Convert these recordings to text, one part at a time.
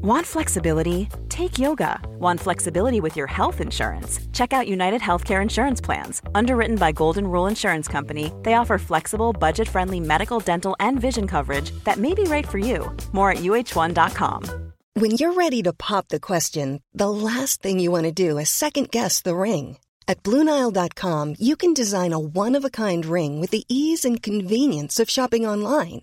Want flexibility? Take yoga. Want flexibility with your health insurance? Check out United Healthcare Insurance Plans. Underwritten by Golden Rule Insurance Company, they offer flexible, budget friendly medical, dental, and vision coverage that may be right for you. More at uh1.com. When you're ready to pop the question, the last thing you want to do is second guess the ring. At Bluenile.com, you can design a one of a kind ring with the ease and convenience of shopping online.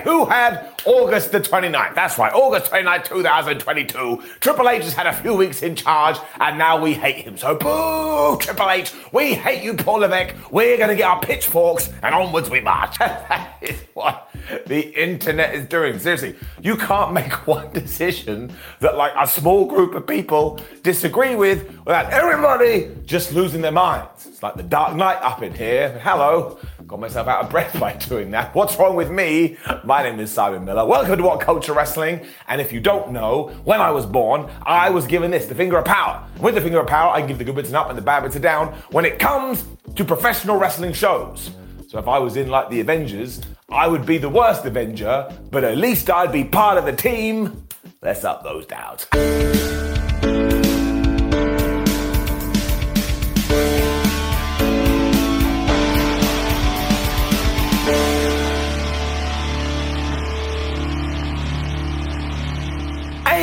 Who had August the 29th? That's right, August 29th, 2022. Triple H has had a few weeks in charge, and now we hate him. So boo, Triple H, we hate you, Paul Levesque. We're gonna get our pitchforks, and onwards we march. that is what the internet is doing. Seriously, you can't make one decision that like a small group of people disagree with without everybody just losing their minds. It's like the Dark Knight up in here. Hello. Got myself out of breath by doing that. What's wrong with me? My name is Simon Miller. Welcome to What Culture Wrestling. And if you don't know, when I was born, I was given this, the finger of power. With the finger of power, I can give the good bits and up and the bad bits are down when it comes to professional wrestling shows. So if I was in like the Avengers, I would be the worst Avenger, but at least I'd be part of the team. Let's up those doubts.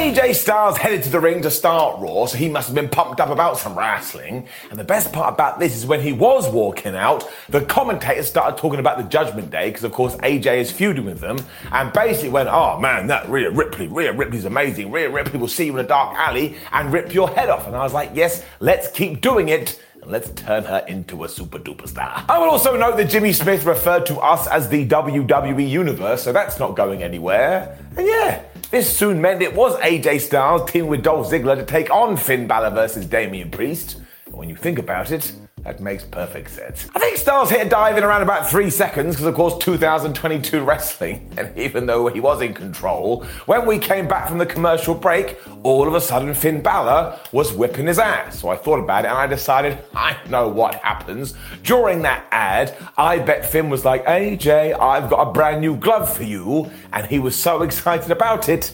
AJ Styles headed to the ring to start Raw, so he must have been pumped up about some wrestling. And the best part about this is when he was walking out, the commentators started talking about the Judgment Day, because of course AJ is feuding with them, and basically went, oh man, that Rhea Ripley, Rhea Ripley's amazing. Rhea Ripley will see you in a dark alley and rip your head off. And I was like, yes, let's keep doing it and let's turn her into a super duper star. I will also note that Jimmy Smith referred to us as the WWE Universe, so that's not going anywhere. And yeah, this soon meant it was AJ Styles teaming with Dolph Ziggler to take on Finn Balor versus Damian Priest. And when you think about it, that makes perfect sense. I think Styles hit a dive in around about three seconds because, of course, 2022 wrestling. And even though he was in control, when we came back from the commercial break, all of a sudden Finn Balor was whipping his ass. So I thought about it and I decided I know what happens. During that ad, I bet Finn was like, AJ, I've got a brand new glove for you. And he was so excited about it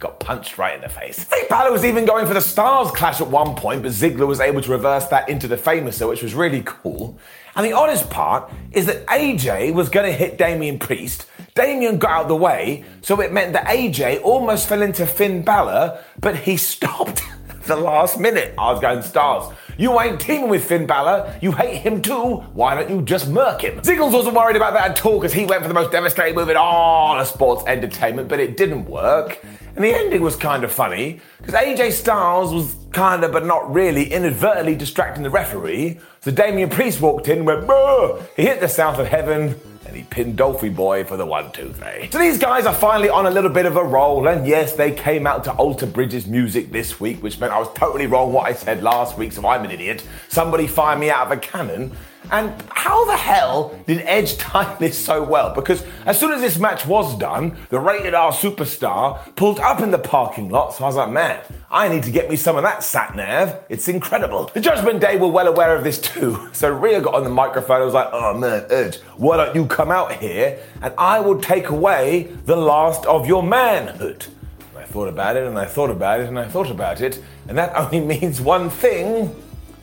got punched right in the face. I think Balor was even going for the Styles Clash at one point, but Ziggler was able to reverse that into the Famouser, which was really cool. And the honest part is that AJ was going to hit Damian Priest. Damian got out of the way, so it meant that AJ almost fell into Finn Balor, but he stopped the last minute. I was going Styles. You ain't teaming with Finn Balor. You hate him too. Why don't you just murk him? Ziggles wasn't worried about that at all because he went for the most devastating move in all of sports entertainment, but it didn't work. And the ending was kind of funny because AJ Styles was kind of, but not really, inadvertently distracting the referee. So Damian Priest walked in and went, Bruh! He hit the south of heaven and he pinned Dolphy Boy for the one, two, three. So these guys are finally on a little bit of a roll, and yes, they came out to Alter Bridge's music this week, which meant I was totally wrong what I said last week, so I'm an idiot. Somebody fire me out of a cannon. And how the hell did Edge time this so well? Because as soon as this match was done, the rated R superstar pulled up in the parking lot, so I was like, man, I need to get me some of that sat nav. It's incredible. The Judgment Day were well aware of this too. So Rhea got on the microphone and was like, oh man, Edge, why don't you come out here and I will take away the last of your manhood? And I thought about it and I thought about it and I thought about it, and that only means one thing.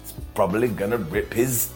It's probably gonna rip his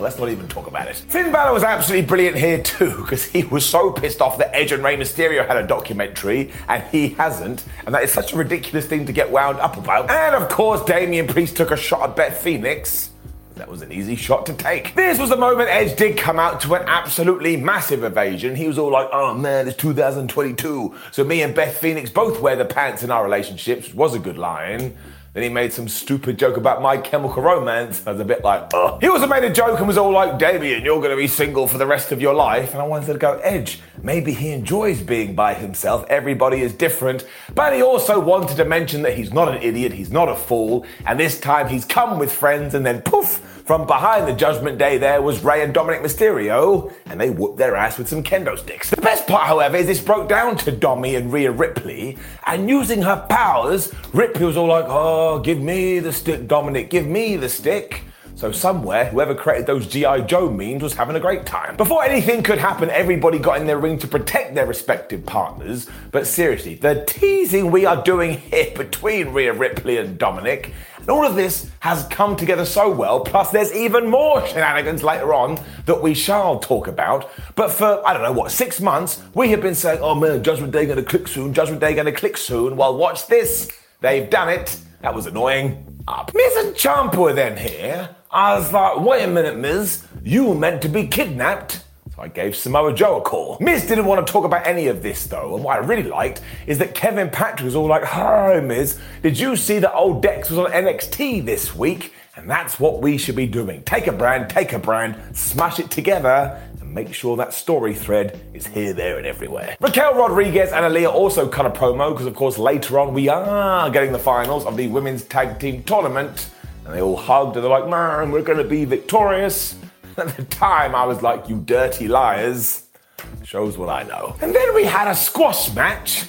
let's not even talk about it. Finn Balor was absolutely brilliant here too, because he was so pissed off that Edge and Rey Mysterio had a documentary and he hasn't, and that is such a ridiculous thing to get wound up about. And of course, Damian Priest took a shot at Beth Phoenix. That was an easy shot to take. This was the moment Edge did come out to an absolutely massive evasion. He was all like, oh man, it's 2022. So me and Beth Phoenix both wear the pants in our relationships, was a good line. Then he made some stupid joke about My Chemical Romance. I was a bit like, ugh. He also made a joke and was all like, Damian, you're going to be single for the rest of your life. And I wanted to go, Edge, maybe he enjoys being by himself. Everybody is different. But he also wanted to mention that he's not an idiot, he's not a fool. And this time he's come with friends and then poof, from behind the Judgment Day, there was Rey and Dominic Mysterio, and they whooped their ass with some kendo sticks. The best part, however, is this broke down to Dommy and Rhea Ripley, and using her powers, Ripley was all like, oh, give me the stick, Dominic, give me the stick. So somewhere, whoever created those G.I. Joe memes was having a great time. Before anything could happen, everybody got in their ring to protect their respective partners. But seriously, the teasing we are doing here between Rhea Ripley and Dominic, and all of this has come together so well, plus there's even more shenanigans later on that we shall talk about. But for, I don't know what, six months, we have been saying, oh man, Judgment Day gonna click soon, Judgment Day gonna click soon. Well, watch this. They've done it. That was annoying. Up. Miz and Ciampa were then here. I was like, wait a minute, Miz. You were meant to be kidnapped. So I gave Samoa Joe a call. Miz didn't want to talk about any of this though, and what I really liked is that Kevin Patrick was all like, Hi, Miz, did you see that old Dex was on NXT this week? And that's what we should be doing. Take a brand, take a brand, smash it together, and make sure that story thread is here, there, and everywhere. Raquel Rodriguez and Aliyah also cut a promo because, of course, later on we are getting the finals of the women's tag team tournament. And they all hugged and they're like, man, we're going to be victorious. At the time, I was like, you dirty liars. Shows what I know. And then we had a squash match.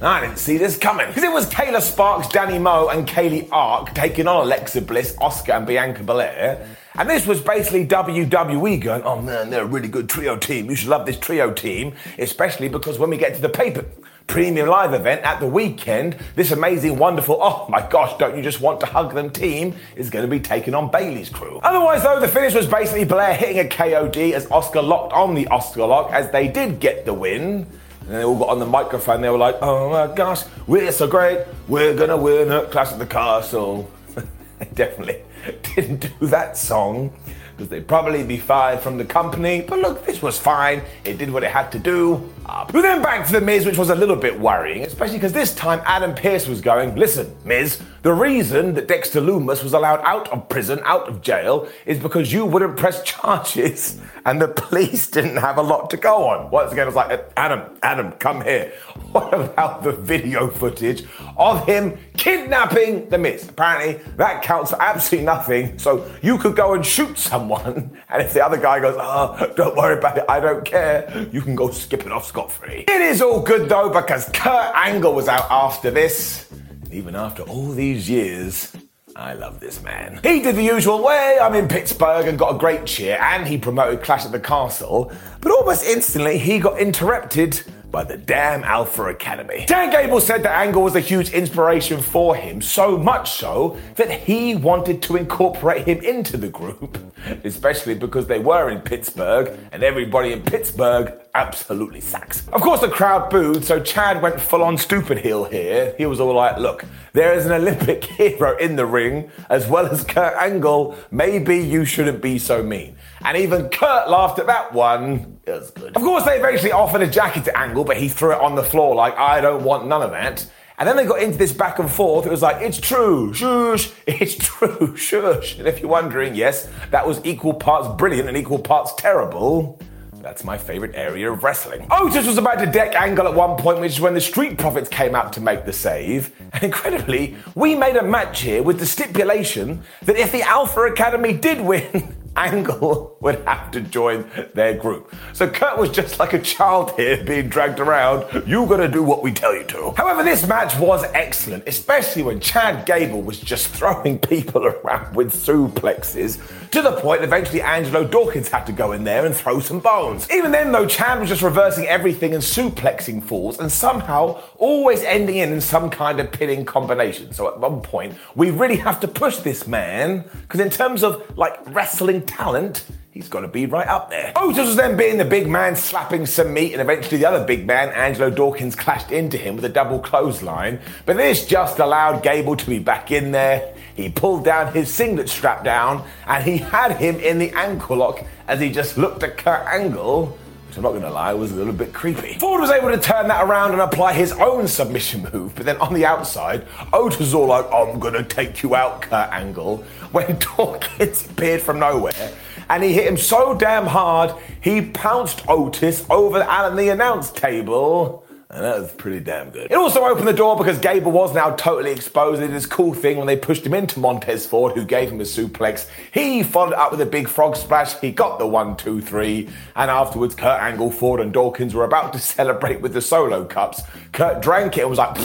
I didn't see this coming. Because it was Kayla Sparks, Danny Moe, and Kaylee Ark taking on Alexa Bliss, Asuka, and Bianca Belair. And this was basically WWE going, oh man, they're a really good trio team. You should love this trio team, especially because when we get to the paper premium live event at the weekend, this amazing, wonderful, oh my gosh, don't you just want to hug them team is going to be taking on Bayley's crew. Otherwise, though, the finish was basically Belair hitting a KOD as Asuka locked on the Asuka lock as they did get the win. And they all got on the microphone, they were like, oh my gosh, we're so great, we're gonna win at Clash of the Castle. Definitely didn't do that song because they'd probably be fired from the company. But look, this was fine. It did what it had to do. Uh, we then back to The Miz, which was a little bit worrying, especially because this time Adam Pearce was going, listen, Miz, the reason that Dexter Lumis was allowed out of prison, out of jail, is because you wouldn't press charges and the police didn't have a lot to go on. Once again, I was like, Adam, Adam, come here. What about the video footage of him kidnapping The Miz? Apparently, that counts for absolutely nothing. So you could go and shoot someone, and if the other guy goes, oh, don't worry about it, I don't care, you can go skipping off scot free. It is all good though, because Kurt Angle was out after this. And even after all these years, I love this man. He did the usual way. I'm in Pittsburgh and got a great cheer, and he promoted Clash at the Castle. But almost instantly, he got interrupted by the damn Alpha Academy. Dan Gable said that Angle was a huge inspiration for him, so much so that he wanted to incorporate him into the group, especially because they were in Pittsburgh and everybody in Pittsburgh absolutely sucks. Of course, the crowd booed, so Chad went full on stupid heel here. He was all like, look, there is an Olympic hero in the ring, as well as Kurt Angle. Maybe you shouldn't be so mean. And even Kurt laughed at that one. It was good. Of course, they eventually offered a jacket to Angle, but he threw it on the floor like, I don't want none of that. And then they got into this back and forth. It was like, it's true, shush, it's true, shush. And if you're wondering, yes, that was equal parts brilliant and equal parts terrible. That's my favorite area of wrestling. Otis was about to deck Angle at one point, which is when the Street Profits came out to make the save. And incredibly, we made a match here with the stipulation that if the Alpha Academy did win, Angle would have to join their group. So Kurt was just like a child here being dragged around. You gotta do what we tell you to. However, this match was excellent, especially when Chad Gable was just throwing people around with suplexes to the point eventually Angelo Dawkins had to go in there and throw some bones. Even then, though, Chad was just reversing everything and suplexing falls and somehow always ending in some kind of pinning combination. So at one point, we really have to push this man because in terms of like wrestling talent, he's got to be right up there. Otis was then being the big man slapping some meat, and eventually the other big man, Angelo Dawkins, clashed into him with a double clothesline. But this just allowed Gable to be back in there. He pulled down his singlet strap down, and he had him in the ankle lock as he just looked at Kurt Angle which I'm not going to lie was a little bit creepy. Ford was able to turn that around and apply his own submission move, but then on the outside, Otis was all like, I'm going to take you out, Kurt Angle, when Dawkins appeared from nowhere. And he hit him so damn hard, he pounced Otis over and the announce table. And that was pretty damn good. It also opened the door because Gable was now totally exposed. They did this cool thing when they pushed him into Montez Ford, who gave him a suplex. He followed up with a big frog splash. He got the one, two, three. And afterwards, Kurt Angle, Ford, and Dawkins were about to celebrate with the solo cups. Kurt drank it and was like,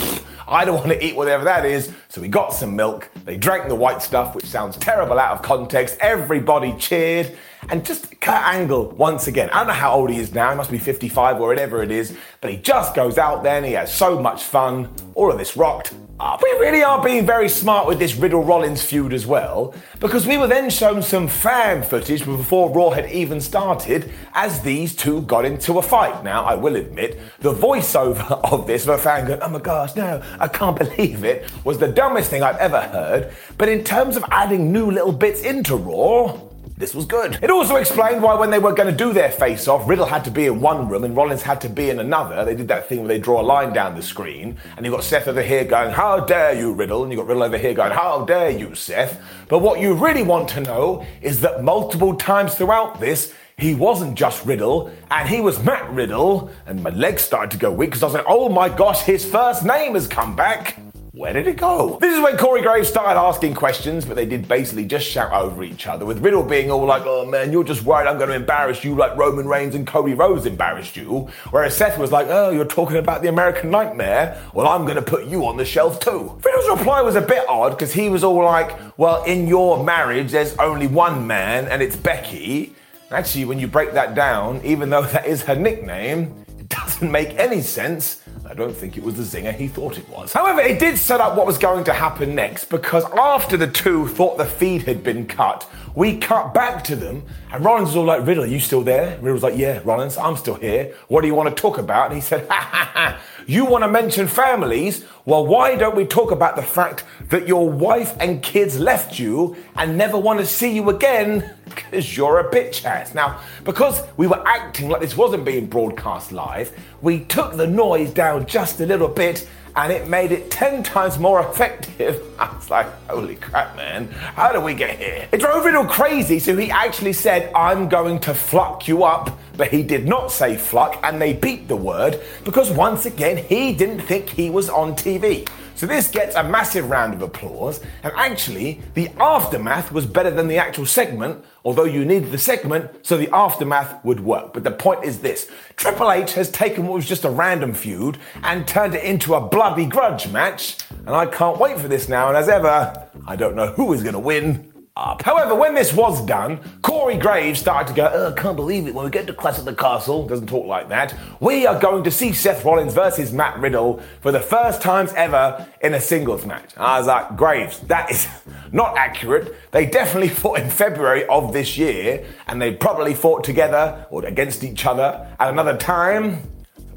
I don't want to eat whatever that is. So he got some milk. They drank the white stuff, which sounds terrible out of context. Everybody cheered. And just Kurt Angle, once again, I don't know how old he is now, he must be 55 or whatever it is, but he just goes out there and he has so much fun. All of this rocked. We really are being very smart with this Riddle Rollins feud as well, because we were then shown some fan footage before Raw had even started as these two got into a fight. Now, I will admit, the voiceover of this, of a fan going, oh my gosh, no, I can't believe it, was the dumbest thing I've ever heard. But in terms of adding new little bits into Raw, this was good. It also explained why when they were going to do their face off, Riddle had to be in one room and Rollins had to be in another. They did that thing where they draw a line down the screen, and you got Seth over here going, How dare you, Riddle? And you got Riddle over here going, How dare you, Seth? But what you really want to know is that multiple times throughout this, he wasn't just Riddle, and he was Matt Riddle, and my legs started to go weak because I was like, oh my gosh, his first name has come back. Where did it go? This is when Corey Graves started asking questions, but they did basically just shout over each other, with Riddle being all like, oh man, you're just worried I'm going to embarrass you like Roman Reigns and Cody Rhodes embarrassed you. Whereas Seth was like, oh, you're talking about the American Nightmare? Well, I'm going to put you on the shelf too. Riddle's reply was a bit odd because he was all like, well, in your marriage, there's only one man and it's Becky. Actually, when you break that down, even though that is her nickname, doesn't make any sense I don't think it was the zinger he thought it was. However, it did set up what was going to happen next because after the two thought the feed had been cut, we cut back to them and Rollins was all like, Riddle, are you still there? Riddle was like, Yeah, Rollins, I'm still here. What do you want to talk about? And he said, Ha ha ha, you want to mention families? Well, why don't we talk about the fact that your wife and kids left you and never want to see you again because you're a bitch ass? Now, because we were acting like this wasn't being broadcast live, we took the noise down just a little bit and it made it 10 times more effective. I was like, holy crap, man, how did we get here? It drove Riddle crazy, so he actually said, I'm going to fluck you up, but he did not say fluck, and they beat the word because once again, he didn't think he was on TV. So this gets a massive round of applause, and actually, the aftermath was better than the actual segment, although you needed the segment so the aftermath would work. But the point is this. Triple H has taken what was just a random feud and turned it into a bloody grudge match, and I can't wait for this now, and as ever, I don't know who is going to win, up. However, when this was done, Corey Graves started to go, oh, I can't believe it. When we get to Clash at the Castle, doesn't talk like that, we are going to see Seth Rollins versus Matt Riddle for the first times ever in a singles match. I was like, Graves, that is not accurate. They definitely fought in February of this year, and they probably fought together or against each other at another time.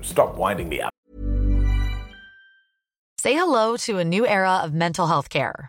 Stop winding me up. Say hello to a new era of mental health care.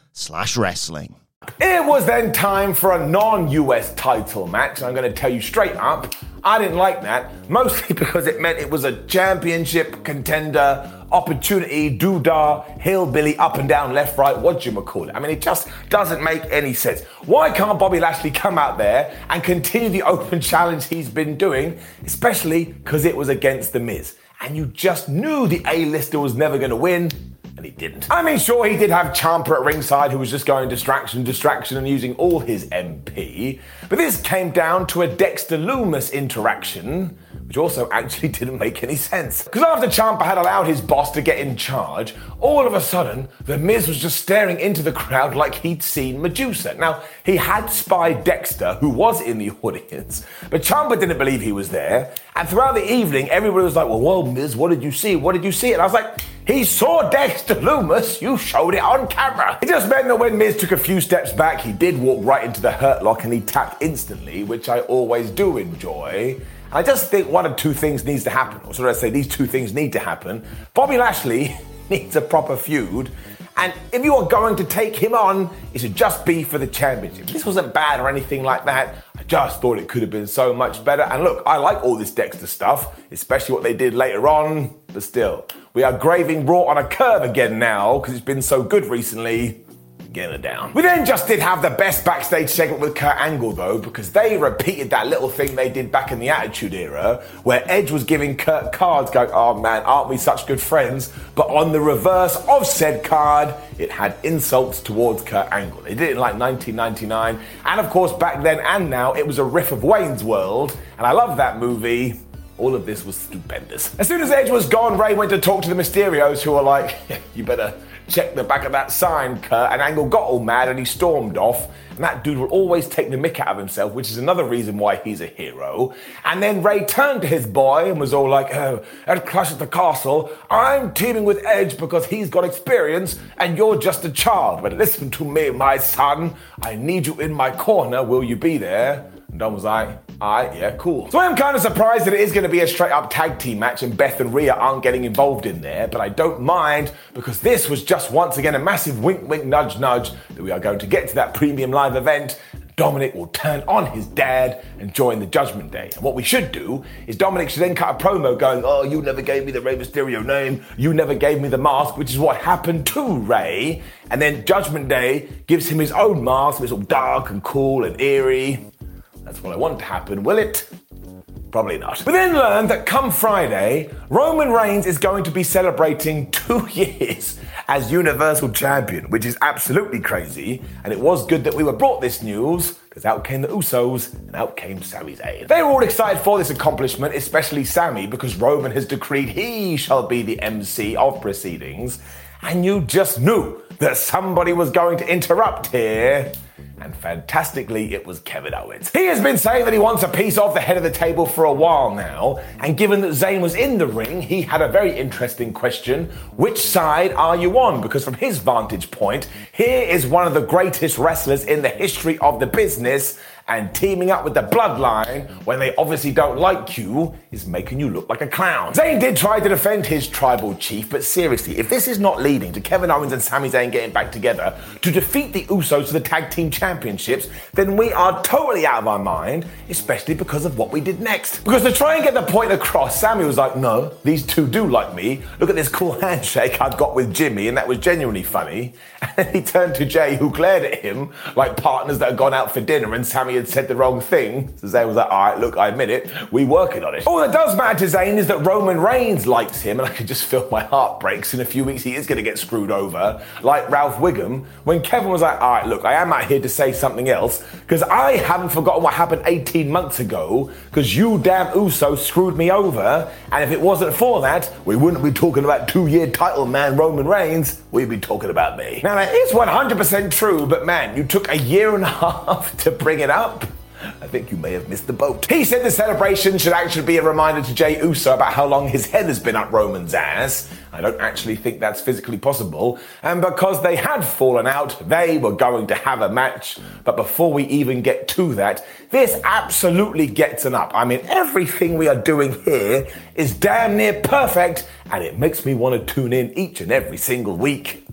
slash wrestling. It was then time for a non US title match, and I'm going to tell you straight up, I didn't like that, mostly because it meant it was a championship contender opportunity, doodah, hillbilly, up and down, left, right, what you call it. I mean, it just doesn't make any sense. Why can't Bobby Lashley come out there and continue the open challenge he's been doing, especially because it was against The Miz? And you just knew the A-lister was never going to win he didn't. I mean, sure, he did have Ciampa at ringside who was just going distraction, distraction, and using all his MP, but this came down to a Dexter Lumis interaction, which also actually didn't make any sense. Because after Ciampa had allowed his boss to get in charge, all of a sudden, The Miz was just staring into the crowd like he'd seen Medusa. Now, he had spied Dexter, who was in the audience, but Ciampa didn't believe he was there, and throughout the evening, everybody was like, well, well, Miz, what did you see? What did you see? And I was like, he saw Dexter Lumis. You showed it on camera. It just meant that when Miz took a few steps back, he did walk right into the hurt lock and he tapped instantly, which I always do enjoy. I just think one of two things needs to happen. Or should I say, these two things need to happen. Bobby Lashley needs a proper feud. And if you are going to take him on, it should just be for the championship. This wasn't bad or anything like that. I just thought it could have been so much better. And look, I like all this Dexter stuff, especially what they did later on, but still. We are graving Raw on a curve again now because it's been so good recently it down. We then just did have the best backstage segment with Kurt Angle though, because they repeated that little thing they did back in the Attitude Era, where Edge was giving Kurt cards, going, "Oh man, aren't we such good friends?" But on the reverse of said card, it had insults towards Kurt Angle. They did it in like 1999, and of course back then and now, it was a riff of Wayne's World, and I love that movie. All of this was stupendous. As soon as Edge was gone, Rey went to talk to the Mysterios, who were like, "You better." Check the back of that sign, Kurt, and Angle got all mad and he stormed off. And that dude will always take the mick out of himself, which is another reason why he's a hero. And then Rey turned to his boy and was all like, oh, at Clash at the Castle, I'm teaming with Edge because he's got experience and you're just a child. But listen to me, my son. I need you in my corner. Will you be there? And Don was like, alright, yeah, cool. So I'm kind of surprised that it is going to be a straight up tag team match and Beth and Rhea aren't getting involved in there, but I don't mind because this was just once again a massive wink, wink, nudge, nudge that we are going to get to that premium live event. Dominic will turn on his dad and join the Judgment Day. And what we should do is Dominic should then cut a promo going, Oh, you never gave me the Rey Mysterio name. You never gave me the mask, which is what happened to Rey. And then Judgment Day gives him his own mask. It's all dark and cool and eerie. That's what I want to happen, will it? Probably not. We then learned that come Friday, Roman Reigns is going to be celebrating two years as Universal Champion, which is absolutely crazy. And it was good that we were brought this news because out came the Usos and out came Sami Zayn. They were all excited for this accomplishment, especially Sami, because Roman has decreed he shall be the MC of proceedings. And you just knew that somebody was going to interrupt here and fantastically, it was Kevin Owens. He has been saying that he wants a piece off the head of the table for a while now, and given that Zayn was in the ring, he had a very interesting question which side are you on? Because from his vantage point, here is one of the greatest wrestlers in the history of the business, And teaming up with the bloodline when they obviously don't like you is making you look like a clown. Zayn did try to defend his tribal chief, but seriously, if this is not leading to Kevin Owens and Sami Zayn getting back together to defeat the Usos to the tag team championships, then we are totally out of our mind, especially because of what we did next. Because to try and get the point across, Sami was like, no, these two do like me. Look at this cool handshake I've got with Jimmy, and that was genuinely funny. And then he turned to Jey, who glared at him like partners that had gone out for dinner and Sami had said the wrong thing. So Zayn was like, all right, look, I admit it, we working on it. All that does matter to Zayn is that Roman Reigns likes him, and I can just feel my heart breaks. In a few weeks, he is going to get screwed over, like Ralph Wiggum, when Kevin was like, all right, look, I am out here to say something else, because I haven't forgotten what happened 18 months ago, because you damn Uso screwed me over, and if it wasn't for that, we wouldn't be talking about two-year title man Roman Reigns, we'd be talking about me. Now, that is 100% true, but man, you took a year and a half to bring it up. I think you may have missed the boat. He said the celebration should actually be a reminder to Jey Uso about how long his head has been up Roman's ass. I don't actually think that's physically possible. And because they had fallen out, they were going to have a match. But before we even get to that, this absolutely gets an up. I mean, everything we are doing here is damn near perfect, and it makes me want to tune in each and every single week.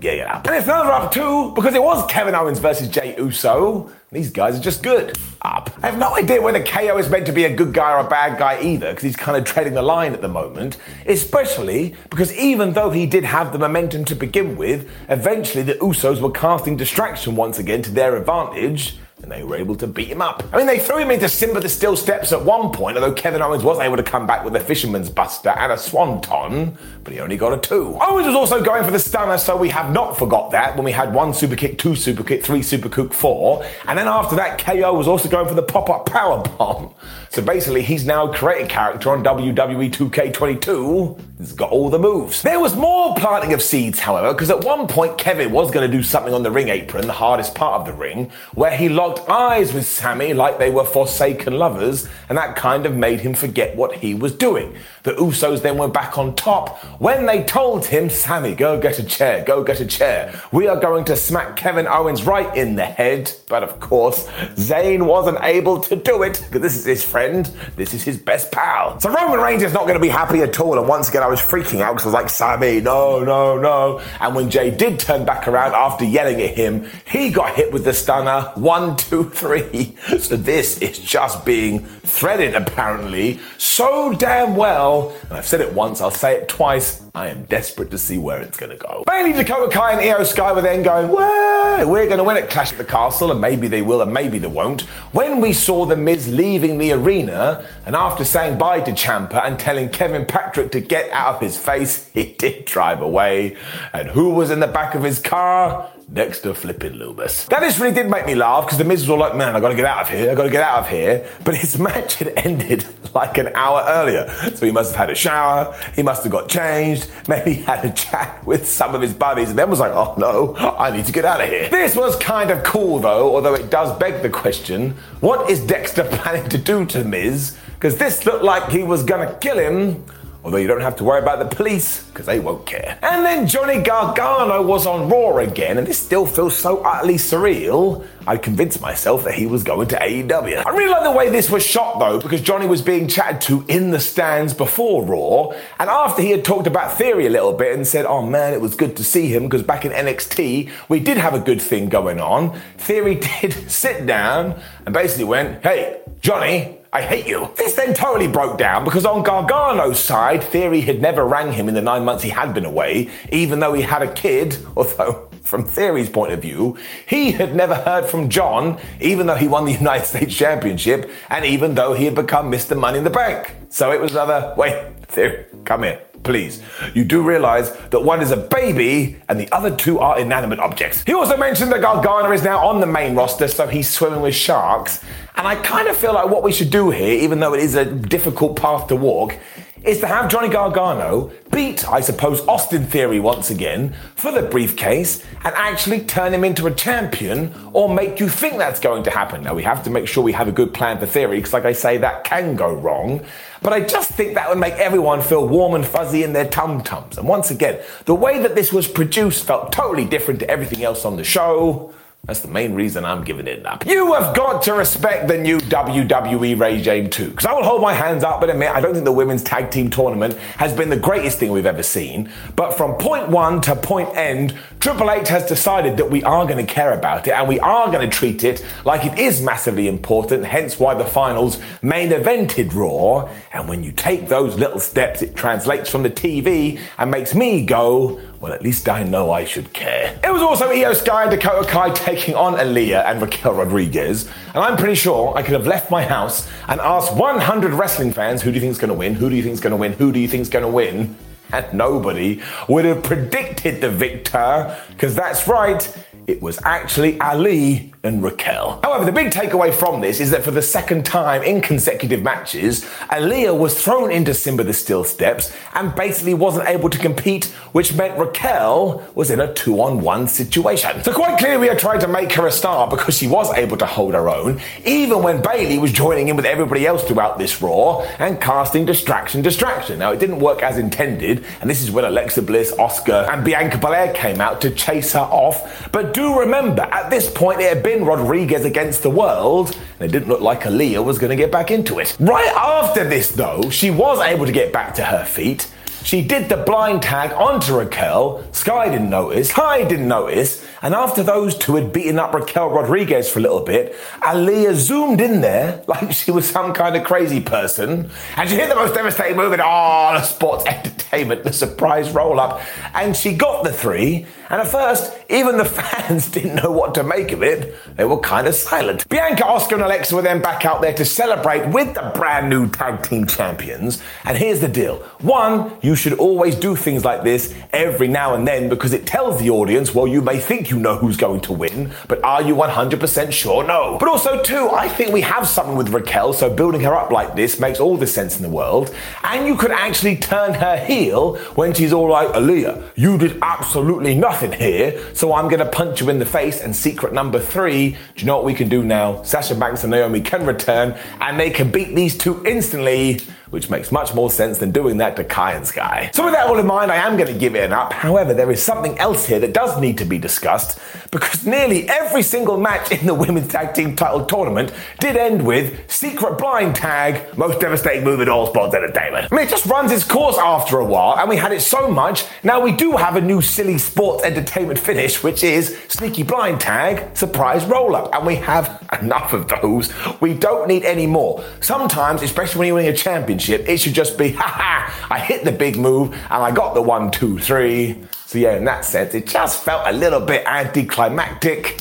Get it up. And it's another up too, because it was Kevin Owens versus Jey Uso. These guys are just good. Up. I have no idea whether KO is meant to be a good guy or a bad guy either, because he's kind of treading the line at the moment. Especially because even though he did have the momentum to begin with, eventually the Usos were casting distraction once again to their advantage and they were able to beat him up. I mean, they threw him into Simba the Steel Steps at one point, although Kevin Owens was able to come back with a Fisherman's Buster and a Swanton, but he only got a two. Owens was also going for the stunner, so we have not forgot that when we had one super kick, two super kick, three super kick, four, and then after that, KO was also going for the pop-up power bomb. So basically, he's now a created character on WWE 2K22. He's got all the moves. There was more planting of seeds, however, because at one point Kevin was going to do something on the ring apron, the hardest part of the ring, where he locked eyes with Sami like they were forsaken lovers, and that kind of made him forget what he was doing. The Usos then went back on top when they told him, Sami, go get a chair, go get a chair. We are going to smack Kevin Owens right in the head. But of course, Zayn wasn't able to do it because this is his friend, this is his best pal. So Roman Reigns is not going to be happy at all. And once again, I was freaking out because I was like, Sami, no, no, no. And when Jey did turn back around after yelling at him, he got hit with the stunner. One, two, three. So this is just being threaded, apparently, so damn well. And I've said it once, I'll say it twice. I am desperate to see where it's going to go. Bayley, Dakota Kai, and Iyo Sky were then going, well, we're going to win at Clash at the Castle, and maybe they will, and maybe they won't. When we saw The Miz leaving the arena, and after saying bye to Ciampa and telling Kevin Patrick to get out of his face, he did drive away. And who was in the back of his car? Next to flipping Lumis. That just really did make me laugh because the Miz was all like, man, I gotta get out of here, I gotta get out of here. But his match had ended like an hour earlier. So he must have had a shower, he must have got changed, maybe had a chat with some of his buddies, and then was like, oh no, I need to get out of here. This was kind of cool though, although it does beg the question what is Dexter planning to do to Miz? Because this looked like he was gonna kill him. Although you don't have to worry about the police, because they won't care. And then Johnny Gargano was on Raw again, and this still feels so utterly surreal. I convinced myself that he was going to AEW. I really like the way this was shot though, because Johnny was being chatted to in the stands before Raw, and after he had talked about Theory a little bit and said, oh man, it was good to see him, because back in NXT, we did have a good thing going on. Theory did sit down and basically went, hey, Johnny, I hate you. This then totally broke down because on Gargano's side, Theory had never rang him in the nine months he had been away, even though he had a kid, although from Theory's point of view, he had never heard from John, even though he won the United States Championship, and even though he had become Mr. Money in the Bank. So it was another, wait, Theory, come here please. You do realize that one is a baby and the other two are inanimate objects. He also mentioned that Gargano is now on the main roster, so he's swimming with sharks. And I kind of feel like what we should do here, even though it is a difficult path to walk, is to have Johnny Gargano beat, I suppose, Austin Theory once again for the briefcase and actually turn him into a champion or make you think that's going to happen. Now, we have to make sure we have a good plan for Theory because, like I say, that can go wrong. But I just think that would make everyone feel warm and fuzzy in their tum tums. And once again, the way that this was produced felt totally different to everything else on the show. That's the main reason I'm giving it up. You have got to respect the new WWE regime too, because I will hold my hands up and admit I don't think the women's tag team tournament has been the greatest thing we've ever seen. But from point one to point end, Triple H has decided that we are going to care about it and we are going to treat it like it is massively important, hence why the finals main evented Raw. And when you take those little steps, it translates from the TV and makes me go, well, at least I know I should care. It was also Iyo Sky and Dakota Kai taking on Aliyah and Raquel Rodriguez, and I'm pretty sure I could have left my house and asked 100 wrestling fans, who do you think's going to win? Who do you think's going to win? Who do you think's going to win? And nobody would have predicted the victor, because that's right, it was actually Ali and Raquel. However, the big takeaway from this is that for the second time in consecutive matches, Aliyah was thrown into Simba the Steel Steps and basically wasn't able to compete, which meant Raquel was in a two on one situation. So, quite clearly, we are trying to make her a star because she was able to hold her own, even when Bayley was joining in with everybody else throughout this Raw and casting distraction, distraction. Now, it didn't work as intended, and this is when Alexa Bliss, Asuka, and Bianca Belair came out to chase her off. But do remember, at this point, it had been Rodriguez against the world, and it didn't look like Aliyah was going to get back into it. Right after this, though, she was able to get back to her feet. She did the blind tag onto Raquel. Sky didn't notice. Kai didn't notice. And after those two had beaten up Raquel Rodriguez for a little bit, Aliyah zoomed in there like she was some kind of crazy person. And she hit the most devastating move in all of sports entertainment, the surprise roll up. And she got the three. And at first, even the fans didn't know what to make of it. They were kind of silent. Bianca, Asuka, and Alexa were then back out there to celebrate with the brand new tag team champions. And here's the deal. One, you should always do things like this every now and then because it tells the audience, well, you may think you know who's going to win, but are you 100% sure? No. But also, two, I think we have something with Raquel, so building her up like this makes all the sense in the world. And you could actually turn her heel when she's all like, Aliyah, you did absolutely nothing here, so I'm going to punch you in the face. And secret number three, do you know what we can do now? Sasha Banks and Naomi can return, and they can beat these two instantly which makes much more sense than doing that to and Sky. So with that all in mind, I am going to give it an up. However, there is something else here that does need to be discussed because nearly every single match in the women's tag team title tournament did end with secret blind tag, most devastating move in all sports entertainment. I mean, it just runs its course after a while, and we had it so much. Now we do have a new silly sports entertainment finish, which is sneaky blind tag, surprise roll up, and we have enough of those. We don't need any more. Sometimes, especially when you're winning a championship championship, it should just be, ha ha, I hit the big move and I got the one, two, three. So yeah, in that sense, it just felt a little bit anticlimactic.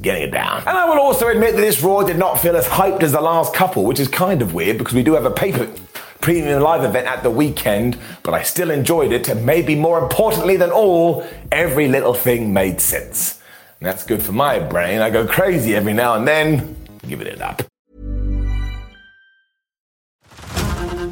Getting it down. And I will also admit that this Raw did not feel as hyped as the last couple, which is kind of weird because we do have a paper premium live event at the weekend, but I still enjoyed it, and maybe more importantly than all, every little thing made sense. And that's good for my brain. I go crazy every now and then. Give it up.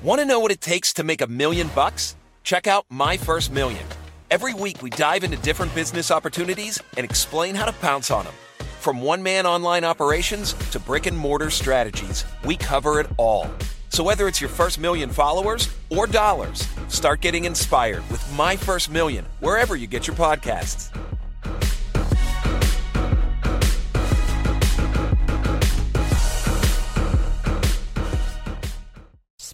Want to know what it takes to make a million bucks? Check out My First Million. Every week, we dive into different business opportunities and explain how to pounce on them. From one man online operations to brick and mortar strategies, we cover it all. So, whether it's your first million followers or dollars, start getting inspired with My First Million wherever you get your podcasts.